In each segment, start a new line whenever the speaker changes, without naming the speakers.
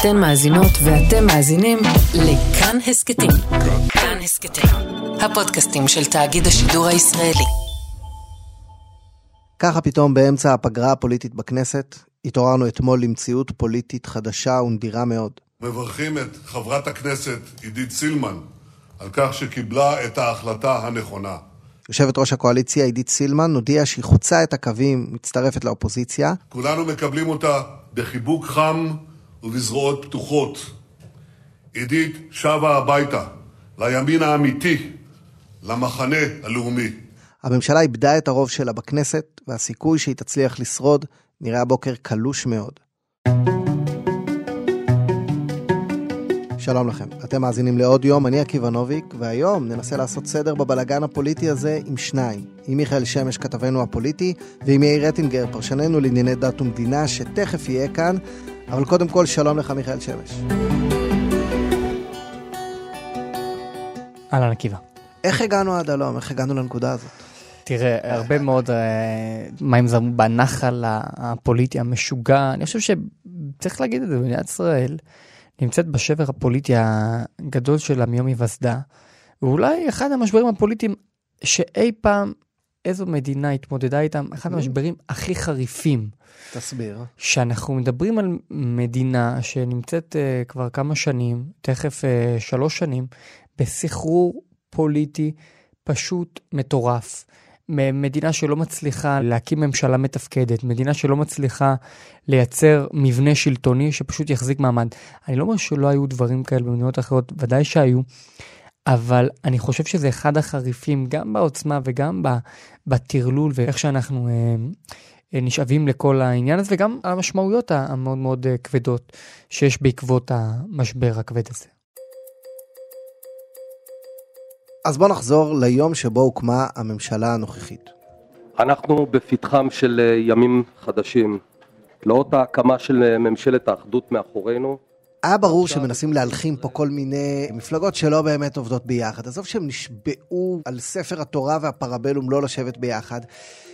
אתן מאזינות ואתם מאזינים לכאן הסכתים. כאן הסכתים, הפודקאסטים של תאגיד השידור הישראלי.
ככה פתאום באמצע הפגרה הפוליטית בכנסת, התעוררנו אתמול למציאות פוליטית חדשה ונדירה מאוד.
מברכים את חברת הכנסת עידית סילמן על כך שקיבלה את ההחלטה הנכונה.
יושבת ראש הקואליציה עידית סילמן הודיעה שהיא חוצה את הקווים, מצטרפת לאופוזיציה.
כולנו מקבלים אותה בחיבוק חם ובזרועות פתוחות. עידית שבה הביתה, לימין האמיתי, למחנה הלאומי.
הממשלה איבדה את הרוב שלה בכנסת, והסיכוי שהיא תצליח לשרוד נראה הבוקר קלוש מאוד. שלום לכם, אתם מאזינים לעוד יום, אני עקיבא נוביק, והיום ננסה לעשות סדר בבלגן הפוליטי הזה עם שניים, עם מיכאל שמש, כתבנו הפוליטי, ועם יאיר רטינגר, פרשננו לענייני דת ומדינה, שתכף יהיה כאן, אבל קודם כל, שלום לך מיכאל שמש.
אהלן עקיבא.
איך הגענו עד הלום? איך הגענו לנקודה הזאת?
תראה, הרבה מאוד אה, מים זרמו בנחל הפוליטי המשוגע. אני חושב שצריך להגיד את זה, מדינת ישראל נמצאת בשבר הפוליטי הגדול שלה מיום היווסדה, ואולי אחד המשברים הפוליטיים שאי פעם איזו מדינה התמודדה איתם, אחד המשברים הכי חריפים.
תסביר.
שאנחנו מדברים על מדינה שנמצאת uh, כבר כמה שנים, תכף uh, שלוש שנים, בסחרור פוליטי פשוט מטורף. מדינה שלא מצליחה להקים ממשלה מתפקדת, מדינה שלא מצליחה לייצר מבנה שלטוני שפשוט יחזיק מעמד. אני לא אומר שלא היו דברים כאלה במדינות אחרות, ודאי שהיו, אבל אני חושב שזה אחד החריפים, גם בעוצמה וגם בטרלול ואיך שאנחנו אה, אה, נשאבים לכל העניין הזה, וגם המשמעויות המאוד מאוד אה, כבדות שיש בעקבות המשבר הכבד הזה.
אז בואו נחזור ליום שבו הוקמה הממשלה הנוכחית.
אנחנו בפתחם של אה, ימים חדשים. לאות ההקמה של אה, ממשלת האחדות מאחורינו.
היה ברור שמנסים להלחים פה כל מיני מפלגות שלא באמת עובדות ביחד. עזוב שהם נשבעו על ספר התורה והפרבלום לא לשבת ביחד.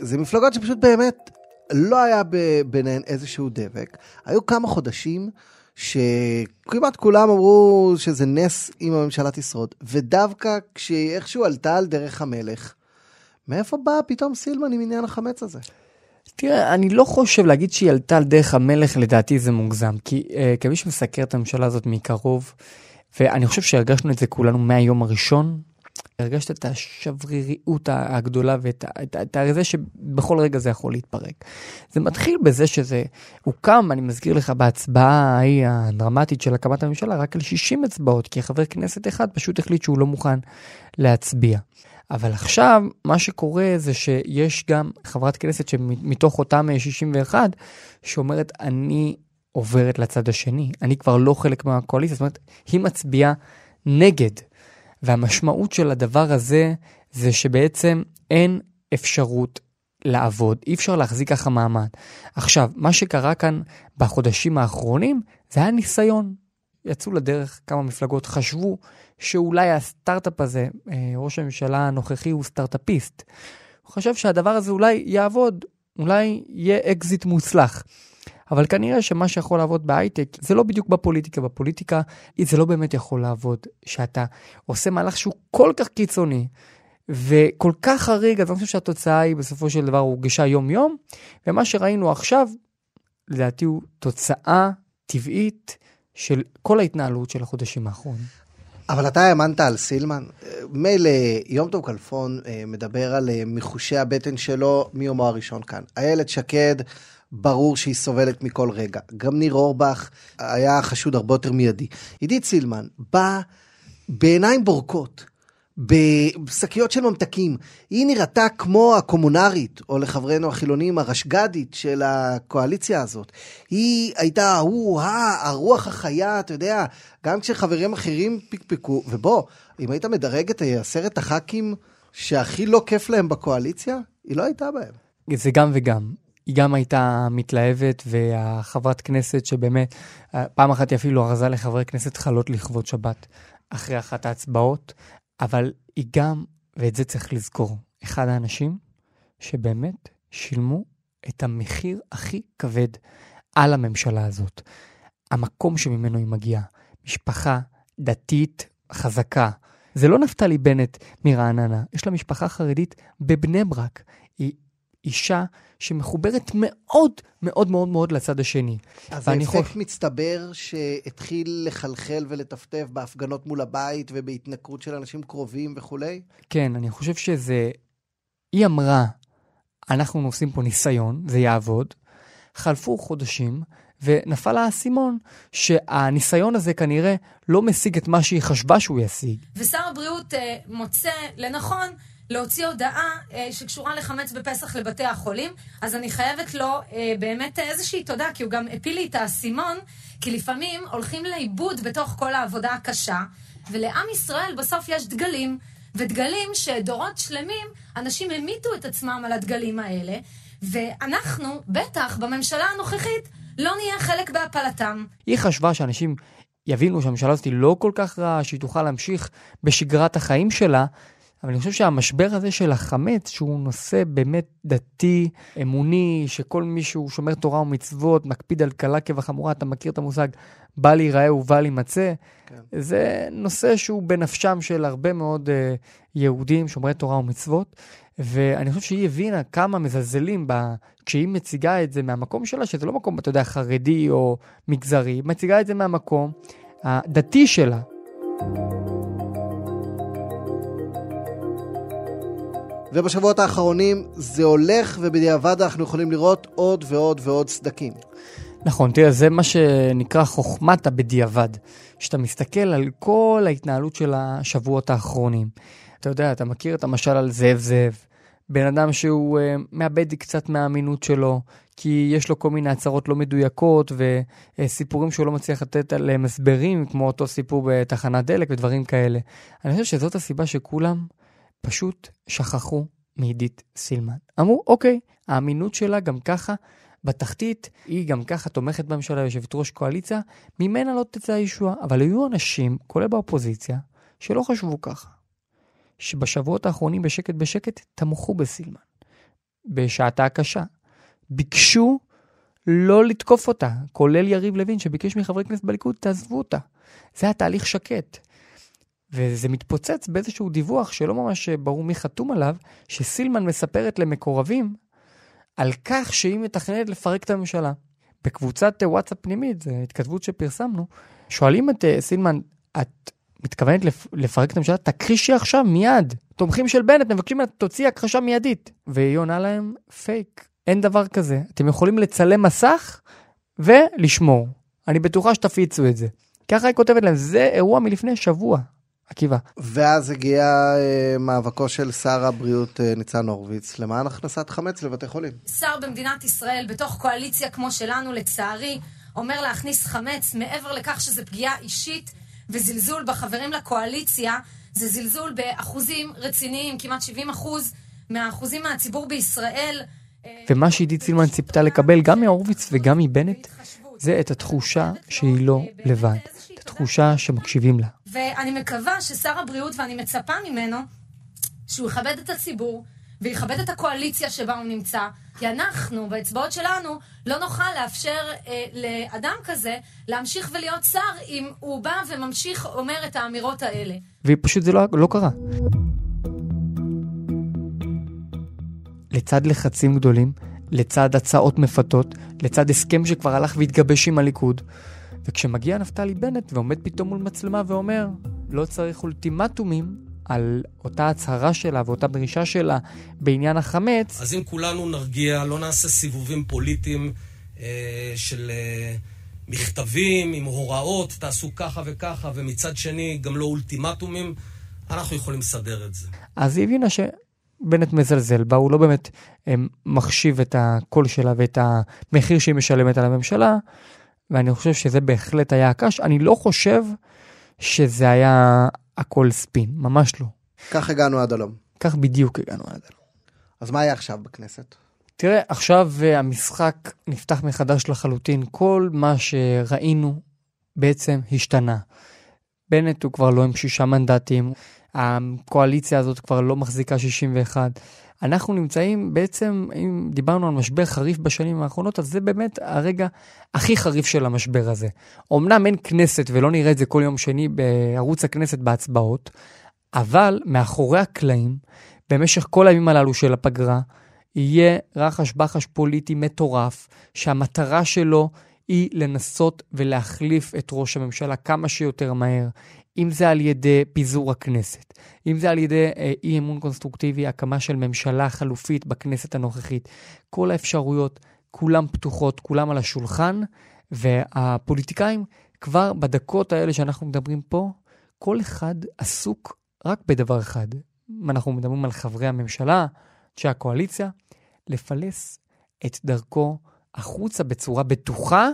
זה מפלגות שפשוט באמת לא היה ביניהן איזשהו דבק. היו כמה חודשים שכמעט כולם אמרו שזה נס אם הממשלה תשרוד, ודווקא כשאיכשהו עלתה על דרך המלך, מאיפה באה פתאום סילמן עם עניין החמץ הזה?
תראה, אני לא חושב להגיד שהיא עלתה על דרך המלך, לדעתי זה מוגזם. כי uh, כמי שמסקר את הממשלה הזאת מקרוב, ואני חושב שהרגשנו את זה כולנו מהיום הראשון, הרגשת את השבריריות הגדולה ואת את, את, את זה שבכל רגע זה יכול להתפרק. זה מתחיל בזה שזה הוקם, אני מזכיר לך, בהצבעה ההיא הדרמטית של הקמת הממשלה, רק על 60 אצבעות, כי חבר כנסת אחד פשוט החליט שהוא לא מוכן להצביע. אבל עכשיו, מה שקורה זה שיש גם חברת כנסת שמתוך אותם 61, שאומרת, אני עוברת לצד השני, אני כבר לא חלק מהקואליציה, זאת אומרת, היא מצביעה נגד. והמשמעות של הדבר הזה, זה שבעצם אין אפשרות לעבוד, אי אפשר להחזיק ככה מעמד. עכשיו, מה שקרה כאן בחודשים האחרונים, זה היה ניסיון. יצאו לדרך כמה מפלגות, חשבו שאולי הסטארט-אפ הזה, אה, ראש הממשלה הנוכחי הוא סטארט-אפיסט. הוא חשב שהדבר הזה אולי יעבוד, אולי יהיה אקזיט מוצלח. אבל כנראה שמה שיכול לעבוד בהייטק זה לא בדיוק בפוליטיקה, בפוליטיקה זה לא באמת יכול לעבוד, שאתה עושה מהלך שהוא כל כך קיצוני וכל כך חריג, אז אני חושב שהתוצאה היא בסופו של דבר הורגשה יום-יום, ומה שראינו עכשיו, לדעתי הוא תוצאה טבעית של כל ההתנהלות של החודשים האחרונים.
אבל אתה האמנת על סילמן? מילא יום טוב כלפון אה, מדבר על אה, מחושי הבטן שלו מיומו הראשון כאן. איילת שקד ברור שהיא סובלת מכל רגע. גם ניר אורבך היה חשוד הרבה יותר מיידי. עידית סילמן באה בעיניים בורקות, בשקיות של ממתקים. היא נראתה כמו הקומונרית, או לחברינו החילונים, הרשג"דית של הקואליציה הזאת. היא הייתה, הוא, הרוח החיה, אתה יודע, גם כשחברים אחרים פקפקו, ובוא, אם היית מדרג את עשרת הח"כים שהכי לא כיף להם בקואליציה, היא לא הייתה בהם.
זה גם וגם. היא גם הייתה מתלהבת, והחברת כנסת שבאמת, פעם אחת היא אפילו ארזה לחברי כנסת חלות לכבוד שבת אחרי אחת ההצבעות, אבל היא גם, ואת זה צריך לזכור, אחד האנשים שבאמת שילמו את המחיר הכי כבד על הממשלה הזאת. המקום שממנו היא מגיעה. משפחה דתית חזקה. זה לא נפתלי בנט מרעננה, יש לה משפחה חרדית בבני ברק. היא אישה שמחוברת מאוד מאוד מאוד מאוד לצד השני.
אז זה
ואני
אפקט
חושב-
מצטבר שהתחיל לחלחל ולטפטף בהפגנות מול הבית ובהתנכרות של אנשים קרובים וכולי?
כן, אני חושב שזה... היא אמרה, אנחנו עושים פה ניסיון, זה יעבוד. חלפו חודשים, ונפל האסימון שהניסיון הזה כנראה לא משיג את מה שהיא חשבה שהוא ישיג.
ושר הבריאות אה, מוצא לנכון להוציא הודעה אה, שקשורה לחמץ בפסח לבתי החולים, אז אני חייבת לו אה, באמת אה, איזושהי תודה, כי הוא גם הפיל לי את האסימון, כי לפעמים הולכים לאיבוד בתוך כל העבודה הקשה, ולעם ישראל בסוף יש דגלים, ודגלים שדורות שלמים, אנשים המיתו את עצמם על הדגלים האלה, ואנחנו, בטח בממשלה הנוכחית, לא נהיה חלק בהפלתם.
היא חשבה שאנשים יבינו שהממשלה הזאת לא כל כך רעה, שהיא תוכל להמשיך בשגרת החיים שלה, אבל אני חושב שהמשבר הזה של החמץ, שהוא נושא באמת דתי, אמוני, שכל מי שהוא שומר תורה ומצוות, מקפיד על קלה כבחמורה, אתה מכיר את המושג בל ייראה ובל יימצא,
כן.
זה נושא שהוא בנפשם של הרבה מאוד uh, יהודים, שומרי תורה ומצוות, ואני חושב שהיא הבינה כמה מזלזלים בה, כשהיא מציגה את זה מהמקום שלה, שזה לא מקום, אתה יודע, חרדי או מגזרי, היא מציגה את זה מהמקום הדתי שלה.
ובשבועות האחרונים זה הולך, ובדיעבד אנחנו יכולים לראות עוד ועוד ועוד סדקים.
נכון, תראה, זה מה שנקרא חוכמת הבדיעבד. שאתה מסתכל על כל ההתנהלות של השבועות האחרונים. אתה יודע, אתה מכיר את המשל על זאב זאב. בן אדם שהוא uh, מאבד קצת מהאמינות שלו, כי יש לו כל מיני הצהרות לא מדויקות וסיפורים שהוא לא מצליח לתת עליהם הסברים, כמו אותו סיפור בתחנת דלק ודברים כאלה. אני חושב שזאת הסיבה שכולם פשוט שכחו מעידית סילמן. אמרו, אוקיי, האמינות שלה גם ככה בתחתית, היא גם ככה תומכת בממשלה, יושבת ראש קואליציה, ממנה לא תצא הישועה. אבל היו אנשים, כולל באופוזיציה, שלא חשבו ככה. שבשבועות האחרונים בשקט בשקט תמכו בסילמן. בשעתה הקשה. ביקשו לא לתקוף אותה, כולל יריב לוין שביקש מחברי כנסת בליכוד, תעזבו אותה. זה היה תהליך שקט. וזה מתפוצץ באיזשהו דיווח שלא ממש ברור מי חתום עליו, שסילמן מספרת למקורבים על כך שהיא מתכננת לפרק את הממשלה. בקבוצת וואטסאפ פנימית, זו התכתבות שפרסמנו, שואלים את אה, סילמן, את מתכוונת לפ- לפרק את הממשלה? תכחישי עכשיו, מיד. תומכים של בנט מבקשים ממנה, תוציא הכחשה מיידית. והיא עונה להם, פייק, אין דבר כזה. אתם יכולים לצלם מסך ולשמור. אני בטוחה שתפיצו את זה. ככה היא כותבת להם, זה אירוע מלפני שבוע. עקיבא.
ואז הגיע אה, מאבקו של שר הבריאות אה, ניצן הורוביץ למען הכנסת חמץ לבתי חולים.
שר במדינת ישראל, בתוך קואליציה כמו שלנו, לצערי, אומר להכניס חמץ, מעבר לכך שזה פגיעה אישית וזלזול בחברים לקואליציה, זה זלזול באחוזים רציניים, כמעט 70 אחוז מהאחוזים מהציבור בישראל.
ומה שעידית סילמן ציפתה לקבל גם מהורוביץ וגם מבנט, זה את התחושה שהיא לא לבד. את התחושה שמקשיבים לה.
ואני מקווה ששר הבריאות, ואני מצפה ממנו, שהוא יכבד את הציבור ויכבד את הקואליציה שבה הוא נמצא, כי אנחנו, באצבעות שלנו, לא נוכל לאפשר אה, לאדם כזה להמשיך ולהיות שר אם הוא בא וממשיך אומר את האמירות האלה.
ופשוט זה לא, לא קרה. לצד לחצים גדולים, לצד הצעות מפתות, לצד הסכם שכבר הלך והתגבש עם הליכוד, וכשמגיע נפתלי בנט ועומד פתאום מול מצלמה ואומר, לא צריך אולטימטומים על אותה הצהרה שלה ואותה דרישה שלה בעניין החמץ,
אז אם כולנו נרגיע, לא נעשה סיבובים פוליטיים אה, של אה, מכתבים עם הוראות, תעשו ככה וככה, ומצד שני גם לא אולטימטומים, אנחנו יכולים לסדר את זה.
אז היא הבינה שבנט מזלזל בה, הוא לא באמת אה, מחשיב את הקול שלה ואת המחיר שהיא משלמת על הממשלה, ואני חושב שזה בהחלט היה הקש. אני לא חושב שזה היה הכל ספין, ממש לא.
כך הגענו עד הלום.
כך בדיוק הגענו עד הלום.
אז מה היה עכשיו בכנסת?
תראה, עכשיו אה, המשחק נפתח מחדש לחלוטין. כל מה שראינו בעצם השתנה. בנט הוא כבר לא עם שישה מנדטים, הקואליציה הזאת כבר לא מחזיקה 61. אנחנו נמצאים בעצם, אם דיברנו על משבר חריף בשנים האחרונות, אז זה באמת הרגע הכי חריף של המשבר הזה. אמנם אין כנסת ולא נראה את זה כל יום שני בערוץ הכנסת בהצבעות, אבל מאחורי הקלעים, במשך כל הימים הללו של הפגרה, יהיה רחש בחש פוליטי מטורף, שהמטרה שלו היא לנסות ולהחליף את ראש הממשלה כמה שיותר מהר, אם זה על ידי פיזור הכנסת, אם זה על ידי אה, אי אמון קונסטרוקטיבי, הקמה של ממשלה חלופית בכנסת הנוכחית. כל האפשרויות, כולם פתוחות, כולם על השולחן, והפוליטיקאים כבר בדקות האלה שאנחנו מדברים פה, כל אחד עסוק רק בדבר אחד. אנחנו מדברים על חברי הממשלה, אנשי הקואליציה, לפלס את דרכו החוצה בצורה בטוחה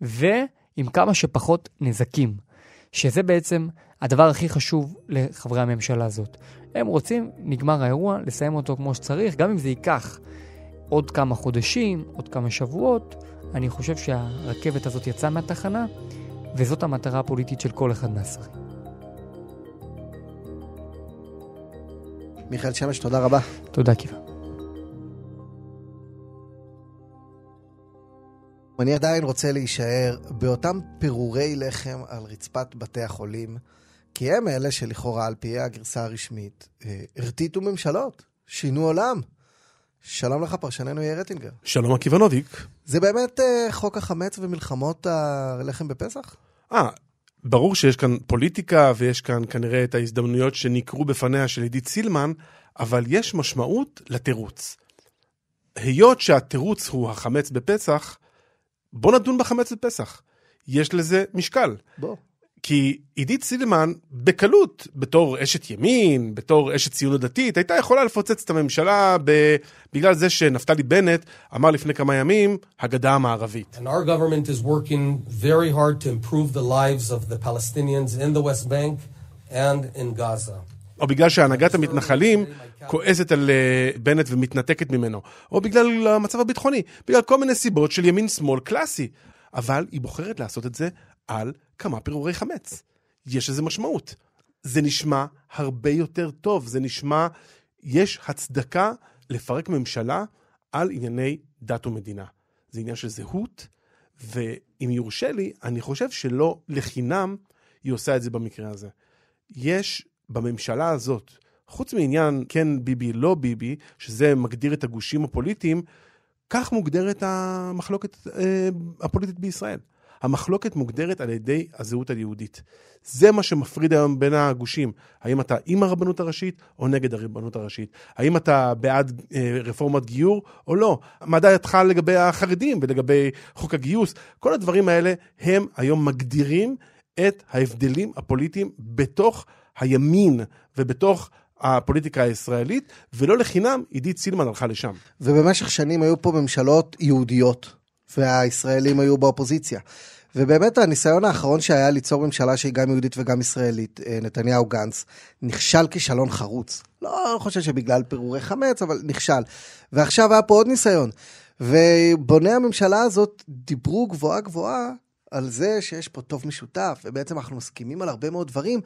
ועם כמה שפחות נזקים. שזה בעצם הדבר הכי חשוב לחברי הממשלה הזאת. הם רוצים, נגמר האירוע, לסיים אותו כמו שצריך, גם אם זה ייקח עוד כמה חודשים, עוד כמה שבועות, אני חושב שהרכבת הזאת יצאה מהתחנה, וזאת המטרה הפוליטית של כל אחד מהשרים.
מיכאל שמש, תודה רבה.
תודה, קיבה.
אני עדיין רוצה להישאר באותם פירורי לחם על רצפת בתי החולים, כי הם אלה שלכאורה, על פי הגרסה הרשמית, אה, הרטיטו ממשלות, שינו עולם. שלום לך, פרשננו יאיר רטינגר.
שלום עקיבא נוביק.
זה באמת אה, חוק החמץ ומלחמות הלחם בפסח?
אה, ברור שיש כאן פוליטיקה ויש כאן כנראה את ההזדמנויות שנקרו בפניה של עידית סילמן, אבל יש משמעות לתירוץ. היות שהתירוץ הוא החמץ בפסח, בוא נדון בחמץ בפסח. יש לזה משקל.
בוא.
כי עידית סילמן בקלות, בתור אשת ימין, בתור אשת ציונות דתית, הייתה יכולה לפוצץ את הממשלה ב... בגלל זה שנפתלי בנט אמר לפני כמה ימים, הגדה המערבית.
And our government is working very hard to improve the lives of the Palestinians in the West Bank and in Gaza.
או בגלל שהנהגת המתנחלים כועסת על uh, בנט ומתנתקת ממנו, או בגלל המצב הביטחוני, בגלל כל מיני סיבות של ימין-שמאל קלאסי. אבל היא בוחרת לעשות את זה על כמה פירורי חמץ. יש לזה משמעות. זה נשמע הרבה יותר טוב, זה נשמע, יש הצדקה לפרק ממשלה על ענייני דת ומדינה. זה עניין של זהות, ואם יורשה לי, אני חושב שלא לחינם היא עושה את זה במקרה הזה. יש בממשלה הזאת, חוץ מעניין כן ביבי, לא ביבי, שזה מגדיר את הגושים הפוליטיים, כך מוגדרת המחלוקת אה, הפוליטית בישראל. המחלוקת מוגדרת על ידי הזהות היהודית. זה מה שמפריד היום בין הגושים. האם אתה עם הרבנות הראשית או נגד הרבנות הראשית? האם אתה בעד אה, רפורמת גיור או לא? מה דעתך לגבי החרדים ולגבי חוק הגיוס? כל הדברים האלה הם היום מגדירים את ההבדלים הפוליטיים בתוך הימין ובתוך הפוליטיקה הישראלית, ולא לחינם עידית סילמן הלכה לשם.
ובמשך שנים היו פה ממשלות יהודיות, והישראלים היו באופוזיציה. ובאמת הניסיון האחרון שהיה ליצור ממשלה שהיא גם יהודית וגם ישראלית, אה, נתניהו גנץ, נכשל כישלון חרוץ. לא חושב שבגלל פירורי חמץ, אבל נכשל. ועכשיו היה פה עוד ניסיון. ובוני הממשלה הזאת דיברו גבוהה גבוהה על זה שיש פה טוב משותף, ובעצם אנחנו מסכימים על הרבה מאוד דברים.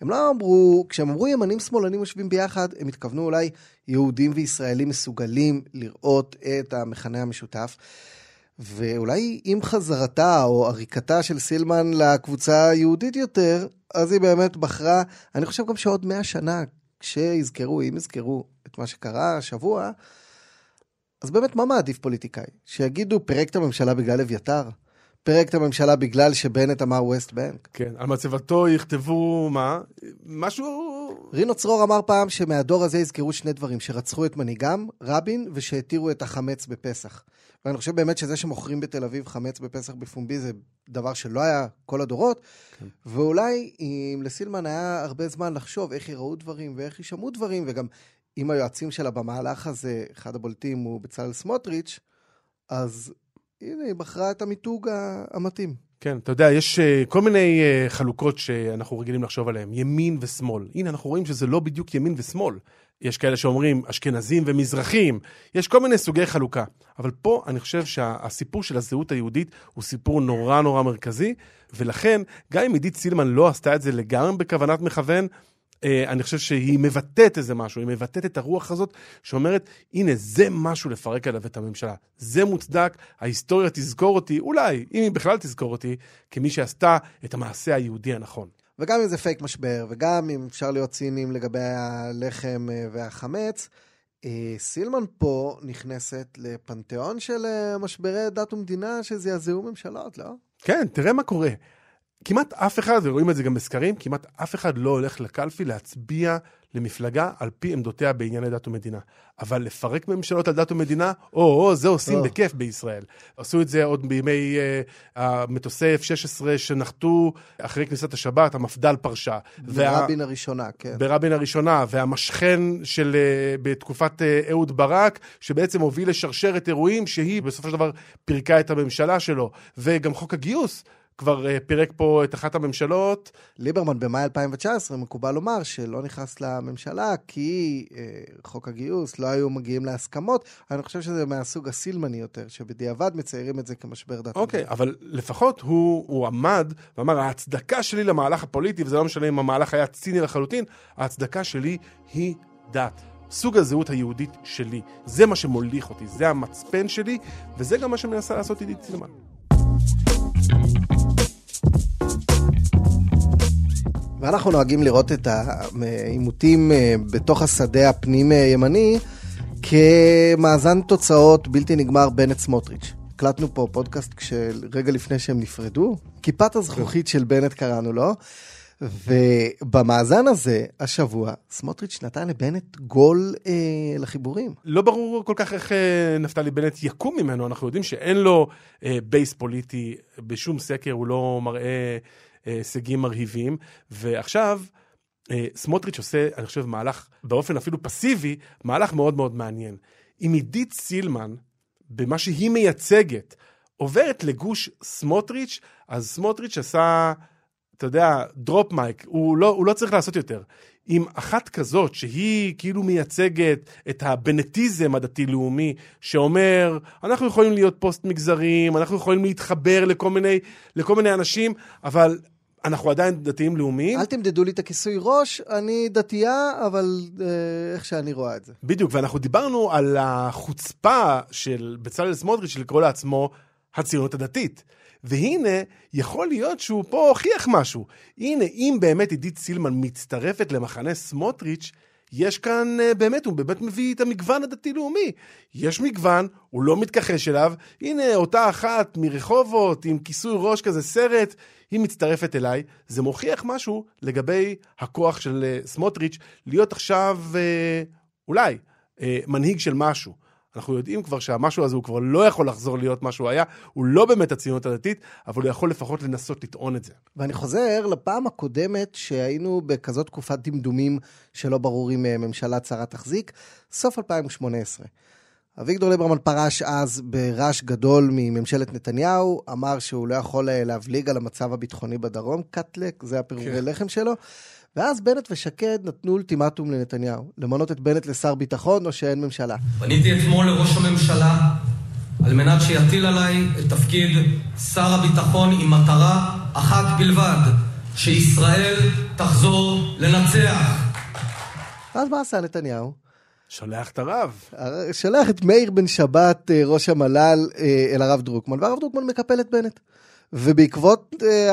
הם לא אמרו, כשהם אמרו ימנים שמאלנים יושבים ביחד, הם התכוונו אולי יהודים וישראלים מסוגלים לראות את המכנה המשותף. ואולי עם חזרתה או עריקתה של סילמן לקבוצה היהודית יותר, אז היא באמת בחרה, אני חושב גם שעוד מאה שנה, כשיזכרו, אם יזכרו את מה שקרה השבוע, אז באמת מה מעדיף פוליטיקאי? שיגידו פירק את הממשלה בגלל אביתר? פירק את הממשלה בגלל שבנט אמר ווסט בנק?
כן, על מצבתו יכתבו מה? משהו...
רינו צרור אמר פעם שמהדור הזה יזכרו שני דברים, שרצחו את מנהיגם, רבין, ושהתירו את החמץ בפסח. ואני חושב באמת שזה שמוכרים בתל אביב חמץ בפסח בפומבי זה דבר שלא היה כל הדורות, כן. ואולי אם לסילמן היה הרבה זמן לחשוב איך יראו דברים ואיך יישמעו דברים, וגם אם היועצים שלה במהלך הזה, אחד הבולטים הוא בצלאל סמוטריץ', אז הנה, היא בחרה את המיתוג המתאים.
כן, אתה יודע, יש uh, כל מיני uh, חלוקות שאנחנו רגילים לחשוב עליהן, ימין ושמאל. הנה, אנחנו רואים שזה לא בדיוק ימין ושמאל. יש כאלה שאומרים אשכנזים ומזרחים, יש כל מיני סוגי חלוקה. אבל פה אני חושב שהסיפור של הזהות היהודית הוא סיפור נורא נורא מרכזי, ולכן, גם אם עידית סילמן לא עשתה את זה לגמרי בכוונת מכוון, אני חושב שהיא מבטאת איזה משהו, היא מבטאת את הרוח הזאת שאומרת, הנה, זה משהו לפרק עליו את הממשלה. זה מוצדק, ההיסטוריה תזכור אותי, אולי, אם היא בכלל תזכור אותי, כמי שעשתה את המעשה היהודי הנכון.
וגם אם זה פייק משבר, וגם אם אפשר להיות ציניים לגבי הלחם אה, והחמץ, אה, סילמן פה נכנסת לפנתיאון של אה, משברי דת ומדינה שזעזעו ממשלות, לא?
כן, תראה מה קורה. כמעט אף אחד, ורואים את זה גם בסקרים, כמעט אף אחד לא הולך לקלפי להצביע למפלגה על פי עמדותיה בענייני דת ומדינה. אבל לפרק ממשלות על דת ומדינה, או, או, זה עושים
או.
בכיף בישראל. עשו את זה עוד בימי uh, המטוסי F-16 שנחתו אחרי כניסת השבת, המפד"ל פרשה. וה-
ברבין הראשונה, כן.
ברבין הראשונה, והמשכן של, uh, בתקופת uh, אהוד ברק, שבעצם הוביל לשרשרת אירועים שהיא בסופו של דבר פירקה את הממשלה שלו. וגם חוק הגיוס כבר uh, פירק פה את אחת הממשלות.
ליברמן במאי 2019, מקובל לומר שלא נכנס לממשלה כי אה, חוק הגיוס, לא היו מגיעים להסכמות. אני חושב שזה מהסוג הסילמני יותר, שבדיעבד מציירים את זה כמשבר דת.
אוקיי, אבל לפחות הוא, הוא עמד ואמר, ההצדקה שלי למהלך הפוליטי, וזה לא משנה אם המהלך היה ציני לחלוטין, ההצדקה שלי היא דת. סוג הזהות היהודית שלי. זה מה שמוליך אותי, זה המצפן שלי, וזה גם מה שמנסה לעשות עידית סילמן.
ואנחנו נוהגים לראות את העימותים אה, בתוך השדה הפנים-ימני כמאזן תוצאות בלתי נגמר בנט סמוטריץ'. הקלטנו פה פודקאסט רגע לפני שהם נפרדו, כיפת הזכוכית של בנט קראנו לו, ובמאזן הזה, השבוע, סמוטריץ' נתן לבנט גול אה, לחיבורים.
לא ברור כל כך איך אה, נפתלי בנט יקום ממנו, אנחנו יודעים שאין לו אה, base פוליטי, בשום סקר הוא לא מראה אה, הישגים מרהיבים, ועכשיו אה, סמוטריץ' עושה, אני חושב, מהלך באופן אפילו פסיבי, מהלך מאוד מאוד מעניין. אם עידית סילמן, במה שהיא מייצגת, עוברת לגוש סמוטריץ', אז סמוטריץ' עשה, אתה יודע, drop mic, הוא לא, הוא לא צריך לעשות יותר. עם אחת כזאת, שהיא כאילו מייצגת את הבנטיזם הדתי-לאומי, שאומר, אנחנו יכולים להיות פוסט מגזריים, אנחנו יכולים להתחבר לכל מיני, לכל מיני אנשים, אבל אנחנו עדיין דתיים לאומיים.
אל תמדדו לי את הכיסוי ראש, אני דתייה, אבל אה, איך שאני רואה את זה.
בדיוק, ואנחנו דיברנו על החוצפה של בצלאל סמוטריץ' של לקרוא לעצמו הציונות הדתית. והנה, יכול להיות שהוא פה הוכיח משהו. הנה, אם באמת עידית סילמן מצטרפת למחנה סמוטריץ', יש כאן, אה, באמת, הוא באמת מביא את המגוון הדתי-לאומי. יש מגוון, הוא לא מתכחש אליו. הנה, אותה אחת מרחובות עם כיסוי ראש כזה, סרט, היא מצטרפת אליי. זה מוכיח משהו לגבי הכוח של אה, סמוטריץ' להיות עכשיו, אה, אולי, אה, מנהיג של משהו. אנחנו יודעים כבר שהמשהו הזה הוא כבר לא יכול לחזור להיות מה שהוא היה, הוא לא באמת הציונות הדתית, אבל הוא יכול לפחות לנסות לטעון את זה.
ואני חוזר לפעם הקודמת שהיינו בכזאת תקופת דמדומים שלא ברור אם ממשלה צרה תחזיק, סוף 2018. אביגדור ליברמן פרש אז ברעש גדול מממשלת נתניהו, אמר שהוא לא יכול אה, להבליג על המצב הביטחוני בדרום, קאטלק, זה הפירורי
כן.
לחם שלו. ואז בנט ושקד נתנו אולטימטום לנתניהו, למנות את בנט לשר ביטחון או שאין ממשלה.
פניתי אתמול לראש הממשלה על מנת שיטיל עליי את תפקיד שר הביטחון עם מטרה אחת בלבד, שישראל תחזור לנצח.
ואז מה עשה נתניהו?
שולח את הרב.
שלח את מאיר בן שבת, אה, ראש המל"ל, אה, אל הרב דרוקמן, והרב דרוקמן מקפל את בנט. ובעקבות אה,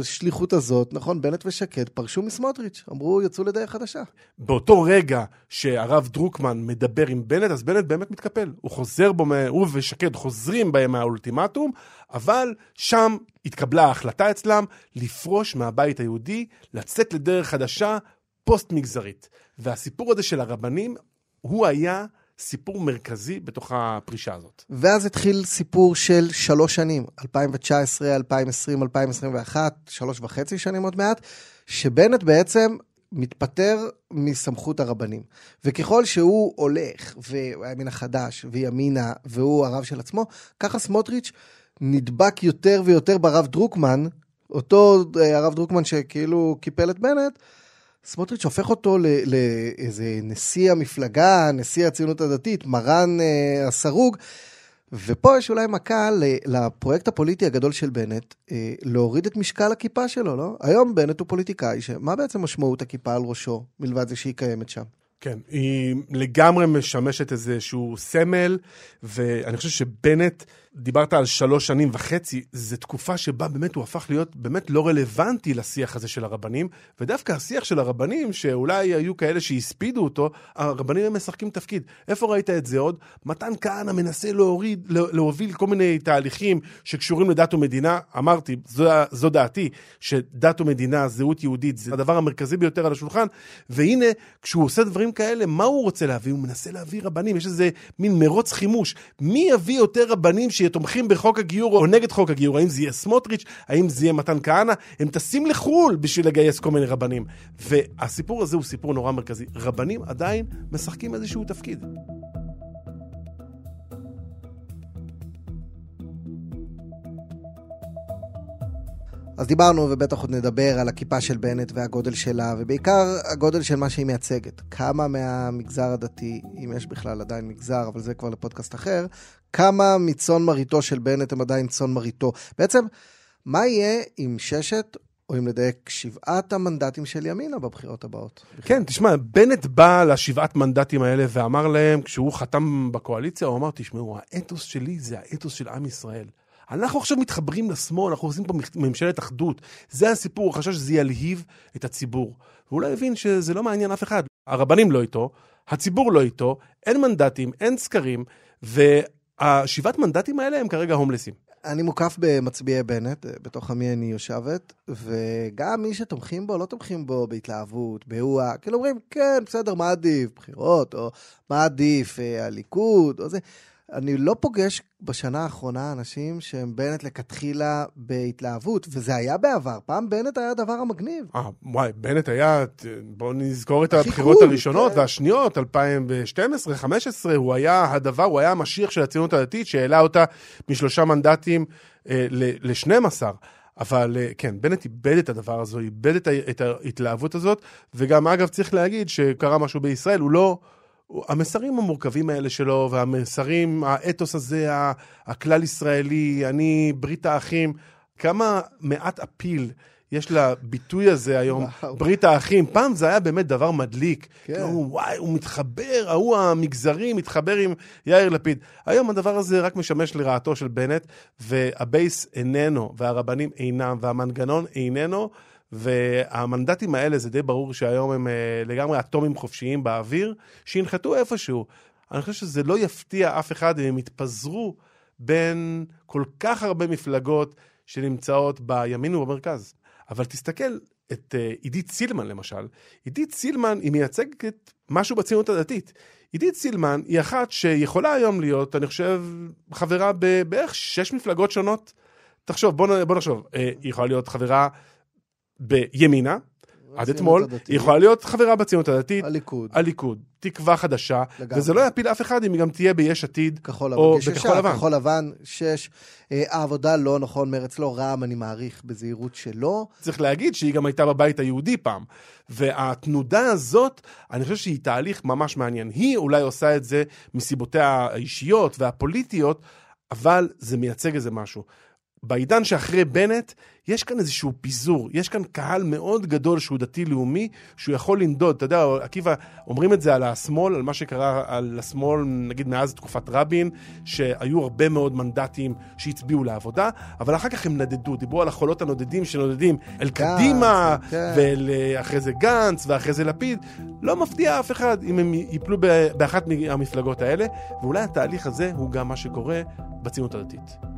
השליחות הזאת, נכון, בנט ושקד פרשו מסמוטריץ', אמרו, יצאו לדרך חדשה.
באותו רגע שהרב דרוקמן מדבר עם בנט, אז בנט באמת מתקפל. הוא חוזר בו, הוא ושקד חוזרים בהם מהאולטימטום, אבל שם התקבלה ההחלטה אצלם לפרוש מהבית היהודי, לצאת לדרך חדשה פוסט-מגזרית. והסיפור הזה של הרבנים, הוא היה סיפור מרכזי בתוך הפרישה הזאת.
ואז התחיל סיפור של שלוש שנים, 2019, 2020, 2021, שלוש וחצי שנים עוד מעט, שבנט בעצם מתפטר מסמכות הרבנים. וככל שהוא הולך, והימין החדש, וימינה, והוא הרב של עצמו, ככה סמוטריץ' נדבק יותר ויותר ברב דרוקמן, אותו אה, הרב דרוקמן שכאילו קיפל את בנט, סמוטריץ' הופך אותו לאיזה נשיא המפלגה, נשיא הציונות הדתית, מרן אה, הסרוג, ופה יש אולי מכה לפרויקט הפוליטי הגדול של בנט, אה, להוריד את משקל הכיפה שלו, לא? היום בנט הוא פוליטיקאי, שמה בעצם משמעות הכיפה על ראשו, מלבד זה שהיא קיימת שם?
כן, היא לגמרי משמשת איזשהו סמל, ואני חושב שבנט, דיברת על שלוש שנים וחצי, זו תקופה שבה באמת הוא הפך להיות באמת לא רלוונטי לשיח הזה של הרבנים, ודווקא השיח של הרבנים, שאולי היו כאלה שהספידו אותו, הרבנים הם משחקים תפקיד. איפה ראית את זה עוד? מתן כהנא מנסה להוריד, לה- להוביל כל מיני תהליכים שקשורים לדת ומדינה. אמרתי, זו, זו דעתי, שדת ומדינה, זהות יהודית, זה הדבר המרכזי ביותר על השולחן, והנה, כשהוא עושה דברים כאלה, מה הוא רוצה להביא? הוא מנסה להביא רבנים, יש איזה מין מרוץ חימוש. מי יביא יותר רבנים שתומכים בחוק הגיור או נגד חוק הגיור? האם זה יהיה סמוטריץ'? האם זה יהיה מתן כהנא? הם טסים לחו"ל בשביל לגייס כל מיני רבנים. והסיפור הזה הוא סיפור נורא מרכזי. רבנים עדיין משחקים איזשהו תפקיד.
אז דיברנו, ובטח עוד נדבר על הכיפה של בנט והגודל שלה, ובעיקר הגודל של מה שהיא מייצגת. כמה מהמגזר הדתי, אם יש בכלל עדיין מגזר, אבל זה כבר לפודקאסט אחר, כמה מצאן מרעיתו של בנט הם עדיין צאן מרעיתו. בעצם, מה יהיה עם ששת, או אם לדייק, שבעת המנדטים של ימינה בבחירות הבאות?
כן, תשמע, בנט בא לשבעת מנדטים האלה ואמר להם, כשהוא חתם בקואליציה, הוא אמר, תשמעו, האתוס שלי זה האתוס של עם ישראל. אנחנו עכשיו מתחברים לשמאל, אנחנו עושים פה ממשלת אחדות. זה הסיפור, הוא חשב שזה ילהיב את הציבור. והוא לא הבין שזה לא מעניין אף אחד. הרבנים לא איתו, הציבור לא איתו, אין מנדטים, אין סקרים, והשבעת מנדטים האלה הם כרגע הומלסים.
אני מוקף במצביעי בנט, בתוך עמי אני יושבת, וגם מי שתומכים בו, לא תומכים בו בהתלהבות, באועה, כאילו אומרים, כן, בסדר, מה עדיף, בחירות, או מה עדיף, אה, הליכוד, או זה. אני לא פוגש בשנה האחרונה אנשים שהם בנט לכתחילה בהתלהבות, וזה היה בעבר. פעם בנט היה הדבר המגניב.
אה, וואי, בנט היה, בואו נזכור את הבחירות
קול,
הראשונות
כן.
והשניות, 2012, 2015, הוא היה הדבר, הוא היה המשיח של הציונות הדתית, שהעלה אותה משלושה מנדטים אה, ל-12. אבל אה, כן, בנט איבד את הדבר הזה, איבד את ההתלהבות הזאת, וגם אגב צריך להגיד שקרה משהו בישראל, הוא לא... הוא- המסרים המורכבים האלה שלו, והמסרים, האתוס הזה, הכלל ישראלי, אני ברית האחים, כמה מעט אפיל יש לביטוי הזה היום,
וואו.
ברית האחים. פעם זה היה באמת דבר מדליק.
כן.
כאילו, וואי, הוא מתחבר, ההוא המגזרי מתחבר עם יאיר לפיד. היום הדבר הזה רק משמש לרעתו של בנט, והבייס איננו, והרבנים אינם, והמנגנון איננו. והמנדטים האלה, זה די ברור שהיום הם אה, לגמרי אטומים חופשיים באוויר, שינחתו איפשהו. אני חושב שזה לא יפתיע אף אחד אם הם יתפזרו בין כל כך הרבה מפלגות שנמצאות בימין ובמרכז. אבל תסתכל את אה, עידית סילמן למשל. עידית סילמן היא מייצגת משהו בציונות הדתית. עידית סילמן היא אחת שיכולה היום להיות, אני חושב, חברה בבערך שש מפלגות שונות. תחשוב, בוא, בוא נחשוב, אה, היא יכולה להיות חברה בימינה, עד אתמול. היא יכולה להיות חברה בציונות הדתית,
הליכוד,
הליכוד, תקווה חדשה,
לגמרי.
וזה לא יפיל אף אחד אם היא גם תהיה ביש עתיד,
כחול לבן.
או בכחול לבן.
כחול לבן, שש. אה, העבודה לא, נכון, מרץ לא, רע"מ אני מעריך בזהירות שלא.
צריך להגיד שהיא גם הייתה בבית היהודי פעם. והתנודה הזאת, אני חושב שהיא תהליך ממש מעניין. היא אולי עושה את זה מסיבותיה האישיות והפוליטיות, אבל זה מייצג איזה משהו. בעידן שאחרי בנט, יש כאן איזשהו פיזור, יש כאן קהל מאוד גדול שהוא דתי-לאומי, שהוא יכול לנדוד. אתה יודע, עקיבא, אומרים את זה על השמאל, על מה שקרה על השמאל, נגיד מאז תקופת רבין, שהיו הרבה מאוד מנדטים שהצביעו לעבודה, אבל אחר כך הם נדדו, דיברו על החולות הנודדים שנודדים אל קדימה,
כן.
ואחרי זה גנץ, ואחרי זה לפיד. לא מפתיע אף אחד אם הם ייפלו באחת מהמפלגות האלה, ואולי התהליך הזה הוא גם מה שקורה בציונות הדתית.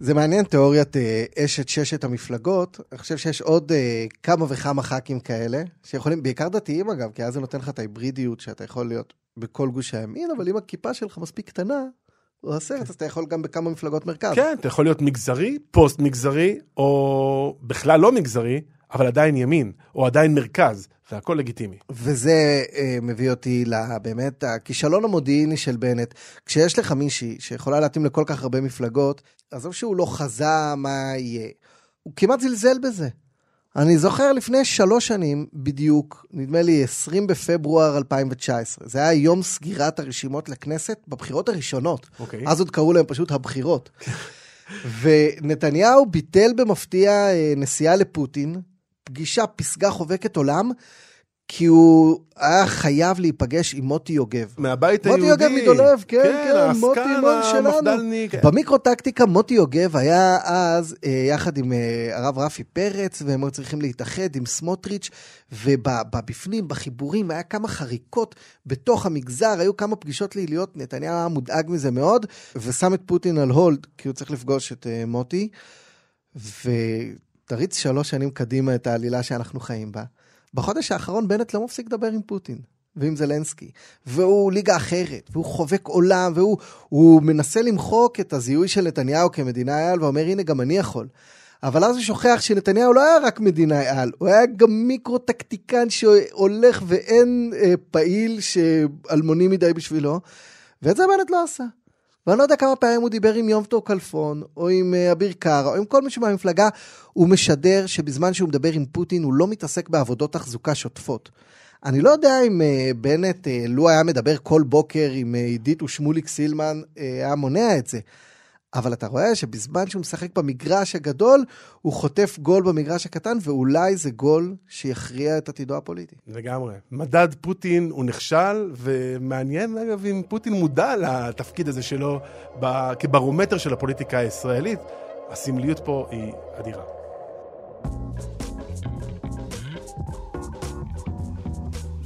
זה מעניין, תיאוריית אה, אשת ששת המפלגות. אני חושב שיש עוד אה, כמה וכמה ח"כים כאלה, שיכולים, בעיקר דתיים אגב, כי אז זה נותן לך את ההיברידיות שאתה יכול להיות בכל גוש הימין, אבל אם הכיפה שלך מספיק קטנה, או הסרט, אז אתה יכול גם בכמה מפלגות מרכז.
כן, אתה יכול להיות מגזרי, פוסט מגזרי, או בכלל לא מגזרי, אבל עדיין ימין, או עדיין מרכז, והכל לגיטימי.
וזה אה, מביא אותי לבאמת הכישלון המודיעיני של בנט. כשיש לך מישהי שיכולה להתאים לכל כך הרבה מפלגות, עזוב שהוא לא חזה מה יהיה, הוא כמעט זלזל בזה. אני זוכר לפני שלוש שנים בדיוק, נדמה לי 20 בפברואר 2019, זה היה יום סגירת הרשימות לכנסת בבחירות הראשונות.
אוקיי.
אז עוד קראו להם פשוט הבחירות. ונתניהו ביטל במפתיע אה, נסיעה לפוטין, פגישה, פסגה חובקת עולם, כי הוא היה חייב להיפגש עם מוטי יוגב.
מהבית
מוטי
היהודי.
יוגב מדולב, כן, כן, מוטי
העסקן
מוטי שלנו.
המפד"לניק.
במיקרו-טקטיקה מוטי יוגב היה אז אה, יחד עם אה, הרב רפי פרץ, והם היו צריכים להתאחד עם סמוטריץ', ובפנים, בחיבורים, היה כמה חריקות בתוך המגזר, היו כמה פגישות ליליות, נתניהו היה מודאג מזה מאוד, ושם את פוטין על הולד, כי הוא צריך לפגוש את אה, מוטי, ותריץ שלוש שנים קדימה את העלילה שאנחנו חיים בה. בחודש האחרון בנט לא מפסיק לדבר עם פוטין. ועם זלנסקי, והוא ליגה אחרת, והוא חובק עולם, והוא הוא מנסה למחוק את הזיהוי של נתניהו כמדינה על, ואומר, הנה, גם אני יכול. אבל אז הוא שוכח שנתניהו לא היה רק מדינאי על, הוא היה גם מיקרו-טקטיקן שהולך ואין אה, פעיל שאלמוני מדי בשבילו, ואת זה בנט לא עשה. ואני לא יודע כמה פעמים הוא דיבר עם יום טוב כלפון, או עם אה, אביר קארה, או עם כל מישהו מהמפלגה, הוא משדר שבזמן שהוא מדבר עם פוטין, הוא לא מתעסק בעבודות תחזוקה שוטפות. אני לא יודע אם uh, בנט, uh, לו היה מדבר כל בוקר עם uh, עידית ושמוליק סילמן, uh, היה מונע את זה. אבל אתה רואה שבזמן שהוא משחק במגרש הגדול, הוא חוטף גול במגרש הקטן, ואולי זה גול שיכריע את עתידו הפוליטי.
לגמרי. מדד פוטין הוא נכשל, ומעניין אגב אם פוטין מודע לתפקיד הזה שלו ב- כברומטר של הפוליטיקה הישראלית. הסמליות פה היא אדירה.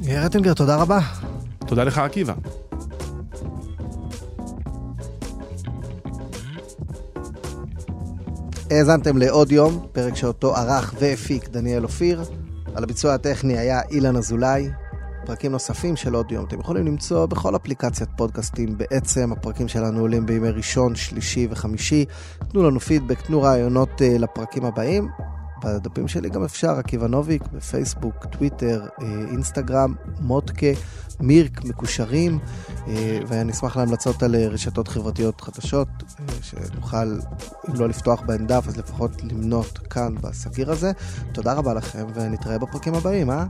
יאיר רטינגר, תודה רבה.
תודה לך, עקיבא.
האזנתם לעוד יום, פרק שאותו ערך והפיק דניאל אופיר. על הביצוע הטכני היה אילן אזולאי. פרקים נוספים של עוד יום אתם יכולים למצוא בכל אפליקציית פודקאסטים בעצם. הפרקים שלנו עולים בימי ראשון, שלישי וחמישי. תנו לנו פידבק, תנו רעיונות uh, לפרקים הבאים. בדפים שלי גם אפשר, עקיבא נוביק, בפייסבוק, טוויטר, אה, אינסטגרם, מודקה, מירק, מקושרים, אה, ואני אשמח להמלצות על אה, רשתות חברתיות חדשות, שנוכל, אם לא לפתוח בהן דף, אז לפחות למנות כאן בסגיר הזה. תודה רבה לכם, ונתראה בפרקים הבאים, אה?